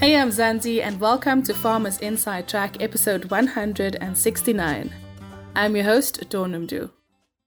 Hey, I'm Zanzi, and welcome to Farmers Inside Track, episode 169. I'm your host, Dawn.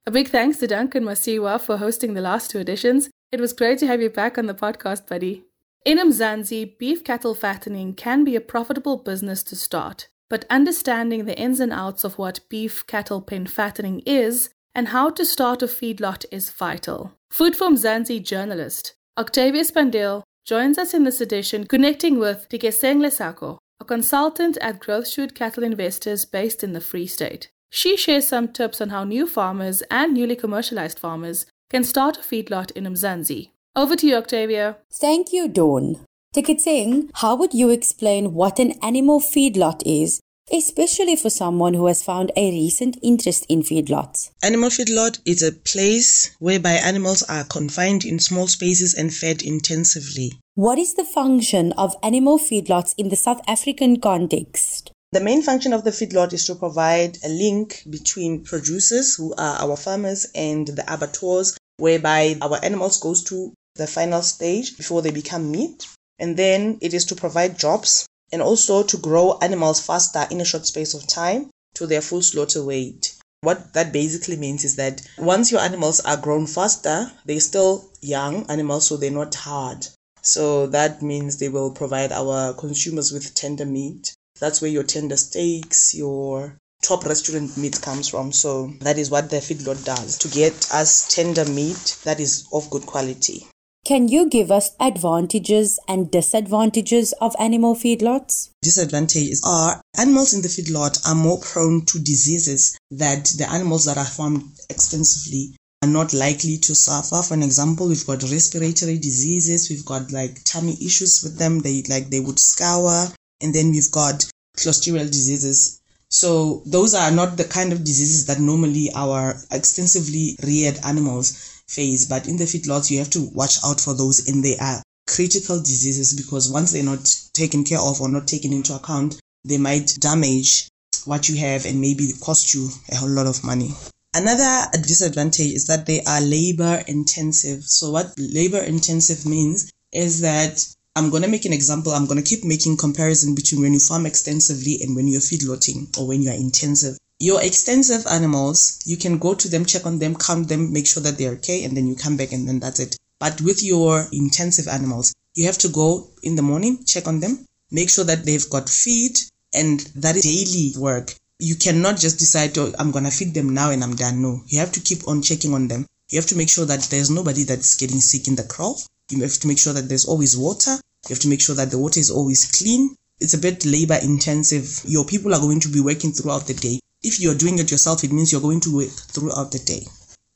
A big thanks to Duncan Masiwa for hosting the last two editions. It was great to have you back on the podcast, buddy. In Mzansi, beef cattle fattening can be a profitable business to start, but understanding the ins and outs of what beef cattle pen fattening is and how to start a feedlot is vital. Food for Mzansi journalist Octavia Spandiel joins us in this edition connecting with Tikeseng Lesako, a consultant at Growth Shoot Cattle Investors based in the Free State. She shares some tips on how new farmers and newly commercialized farmers can start a feedlot in Mzansi. Over to you, Octavia. Thank you, Dawn. Tiketsing, how would you explain what an animal feedlot is especially for someone who has found a recent interest in feedlots. Animal feedlot is a place whereby animals are confined in small spaces and fed intensively. What is the function of animal feedlots in the South African context? The main function of the feedlot is to provide a link between producers, who are our farmers, and the abattoirs, whereby our animals goes to the final stage before they become meat. And then it is to provide jobs and also to grow animals faster in a short space of time to their full slaughter weight. What that basically means is that once your animals are grown faster, they're still young animals, so they're not hard. So that means they will provide our consumers with tender meat. That's where your tender steaks, your top restaurant meat comes from. So that is what the feedlot does to get us tender meat that is of good quality. Can you give us advantages and disadvantages of animal feedlots? Disadvantages are animals in the feedlot are more prone to diseases that the animals that are farmed extensively are not likely to suffer. For an example, we've got respiratory diseases, we've got like tummy issues with them, they like they would scour, and then we've got clostridial diseases. So those are not the kind of diseases that normally our extensively reared animals phase. But in the feedlots, you have to watch out for those, and they are critical diseases because once they're not taken care of or not taken into account, they might damage what you have and maybe cost you a whole lot of money. Another disadvantage is that they are labor intensive. So, what labor intensive means is that I'm going to make an example. I'm going to keep making comparison between when you farm extensively and when you're feedlotting or when you're intensive your extensive animals, you can go to them, check on them, count them, make sure that they're okay, and then you come back and then that's it. But with your intensive animals, you have to go in the morning, check on them, make sure that they've got feed, and that is daily work. You cannot just decide, oh, I'm going to feed them now and I'm done. No, you have to keep on checking on them. You have to make sure that there's nobody that's getting sick in the kraal. You have to make sure that there's always water. You have to make sure that the water is always clean. It's a bit labor intensive. Your people are going to be working throughout the day. If you're doing it yourself, it means you're going to work throughout the day.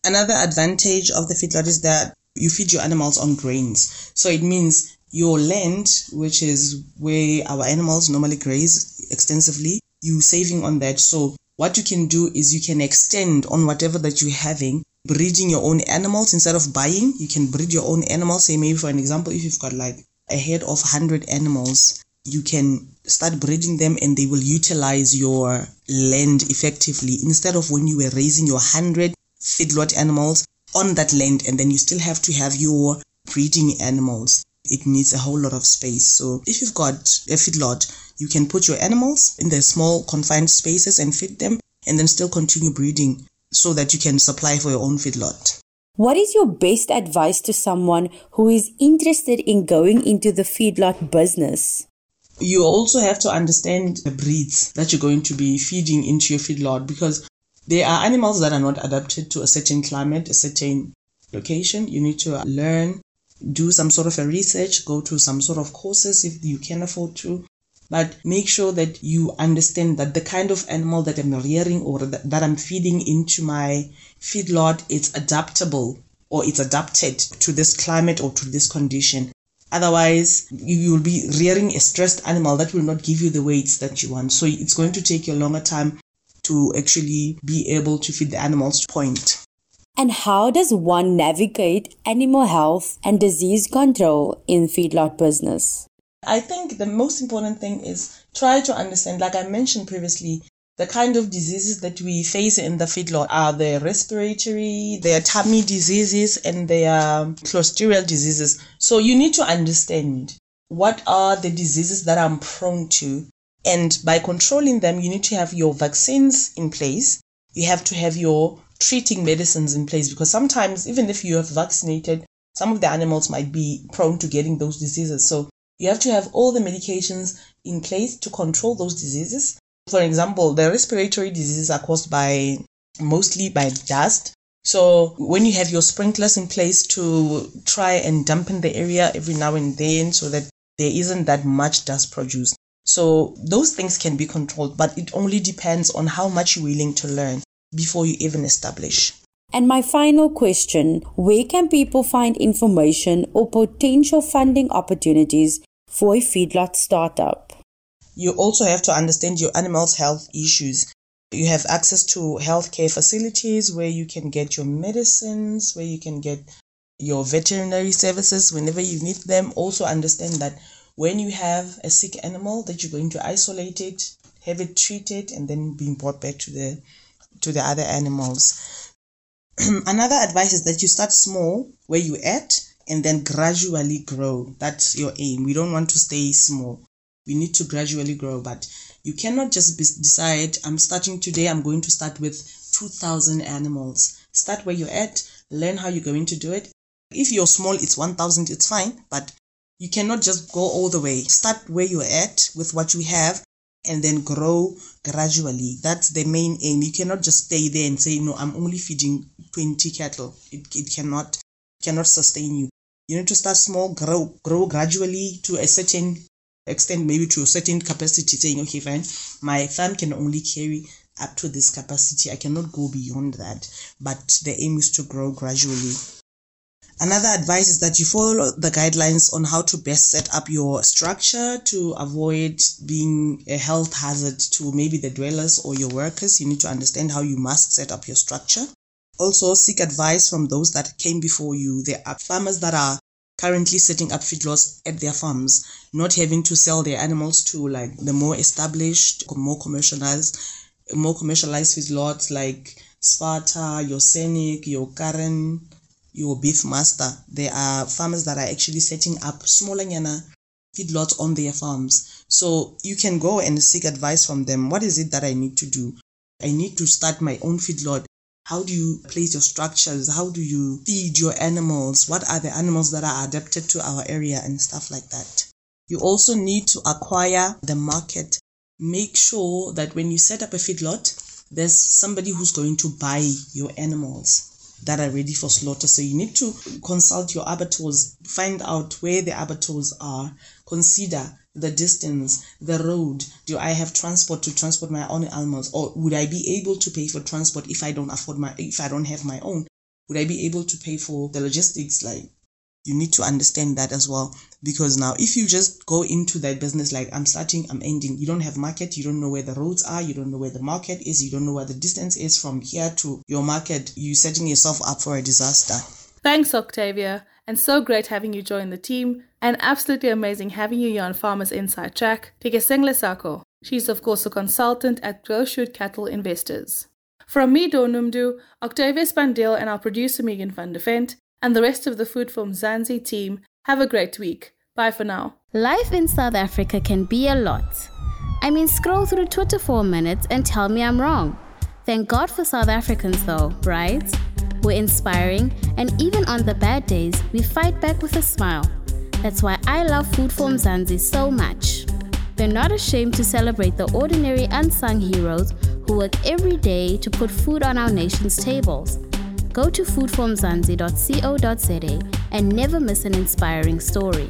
Another advantage of the feedlot is that you feed your animals on grains. So it means your land, which is where our animals normally graze extensively, you saving on that. So what you can do is you can extend on whatever that you're having, breeding your own animals instead of buying. You can breed your own animals. Say maybe for an example, if you've got like a head of 100 animals, you can start breeding them and they will utilize your land effectively. Instead of when you were raising your 100 feedlot animals on that land and then you still have to have your breeding animals it needs a whole lot of space. So if you've got a feedlot you can put your animals in the small confined spaces and feed them and then still continue breeding so that you can supply for your own feedlot. What is your best advice to someone who is interested in going into the feedlot business you also have to understand the breeds that you're going to be feeding into your feedlot because there are animals that are not adapted to a certain climate, a certain location. You need to learn, do some sort of a research, go to some sort of courses if you can afford to. But make sure that you understand that the kind of animal that I'm rearing or that I'm feeding into my feedlot is adaptable or it's adapted to this climate or to this condition. Otherwise, you will be rearing a stressed animal that will not give you the weights that you want. So it's going to take you a longer time to actually be able to feed the animals point. And how does one navigate animal health and disease control in feedlot business? I think the most important thing is try to understand, like I mentioned previously, the kind of diseases that we face in the feedlot are the respiratory, their tummy diseases, and their clostridial diseases. So you need to understand what are the diseases that I'm prone to. And by controlling them, you need to have your vaccines in place. You have to have your treating medicines in place because sometimes, even if you have vaccinated, some of the animals might be prone to getting those diseases. So you have to have all the medications in place to control those diseases. For example, the respiratory diseases are caused by mostly by dust. So when you have your sprinklers in place to try and dampen the area every now and then so that there isn't that much dust produced. So those things can be controlled, but it only depends on how much you're willing to learn before you even establish. And my final question where can people find information or potential funding opportunities for a feedlot startup? You also have to understand your animal's health issues. You have access to healthcare facilities where you can get your medicines, where you can get your veterinary services whenever you need them. Also, understand that when you have a sick animal, that you're going to isolate it, have it treated, and then being brought back to the to the other animals. Another advice is that you start small where you at and then gradually grow. That's your aim. We don't want to stay small. We need to gradually grow, but you cannot just decide, I'm starting today, I'm going to start with 2,000 animals. Start where you're at, learn how you're going to do it. If you're small, it's 1,000, it's fine, but you cannot just go all the way. Start where you're at with what you have and then grow gradually. That's the main aim. You cannot just stay there and say, no, I'm only feeding 20 cattle. It, it cannot cannot sustain you. You need to start small, grow grow gradually to a certain extent, maybe to a certain capacity, saying, okay, fine, my farm can only carry up to this capacity. I cannot go beyond that. But the aim is to grow gradually. Another advice is that you follow the guidelines on how to best set up your structure to avoid being a health hazard to maybe the dwellers or your workers. You need to understand how you must set up your structure. Also, seek advice from those that came before you. There are farmers that are currently setting up feedlots at their farms, not having to sell their animals to like the more established, more commercialized, more commercialized feedlots like Sparta, your Sernick, your Karan, your Beefmaster. There are farmers that are actually setting up smaller nyana feedlots on their farms. So you can go and seek advice from them. What is it that I need to do? I need to start my own feedlot. How do you place your structures? How do you feed your animals? What are the animals that are adapted to our area and stuff like that? You also need to acquire the market. Make sure that when you set up a feedlot, there's somebody who's going to buy your animals that are ready for slaughter. So you need to consult your abattoirs, find out where the abattoirs are, consider the distance, the road. Do I have transport to transport my own animals, or would I be able to pay for transport if I don't afford my if I don't have my own? Would I be able to pay for the logistics? Like you need to understand that as well because now if you just go into that business like i'm starting i'm ending you don't have market you don't know where the roads are you don't know where the market is you don't know where the distance is from here to your market you're setting yourself up for a disaster thanks octavia and so great having you join the team and absolutely amazing having you here on farmers inside track Tikeseng Lesako. she's of course a consultant at Growshoot Cattle Investors from me, Donumdu, Octavia Spandiel, and our producer Megan van de Vent, and the rest of the Food for Mzansi team, have a great week. Bye for now. Life in South Africa can be a lot. I mean, scroll through Twitter for a minute and tell me I'm wrong. Thank God for South Africans, though, right? We're inspiring, and even on the bad days, we fight back with a smile. That's why I love Food for Mzansi so much. They're not ashamed to celebrate the ordinary unsung heroes who work every day to put food on our nation's tables go to foodformzansi.co.za and never miss an inspiring story.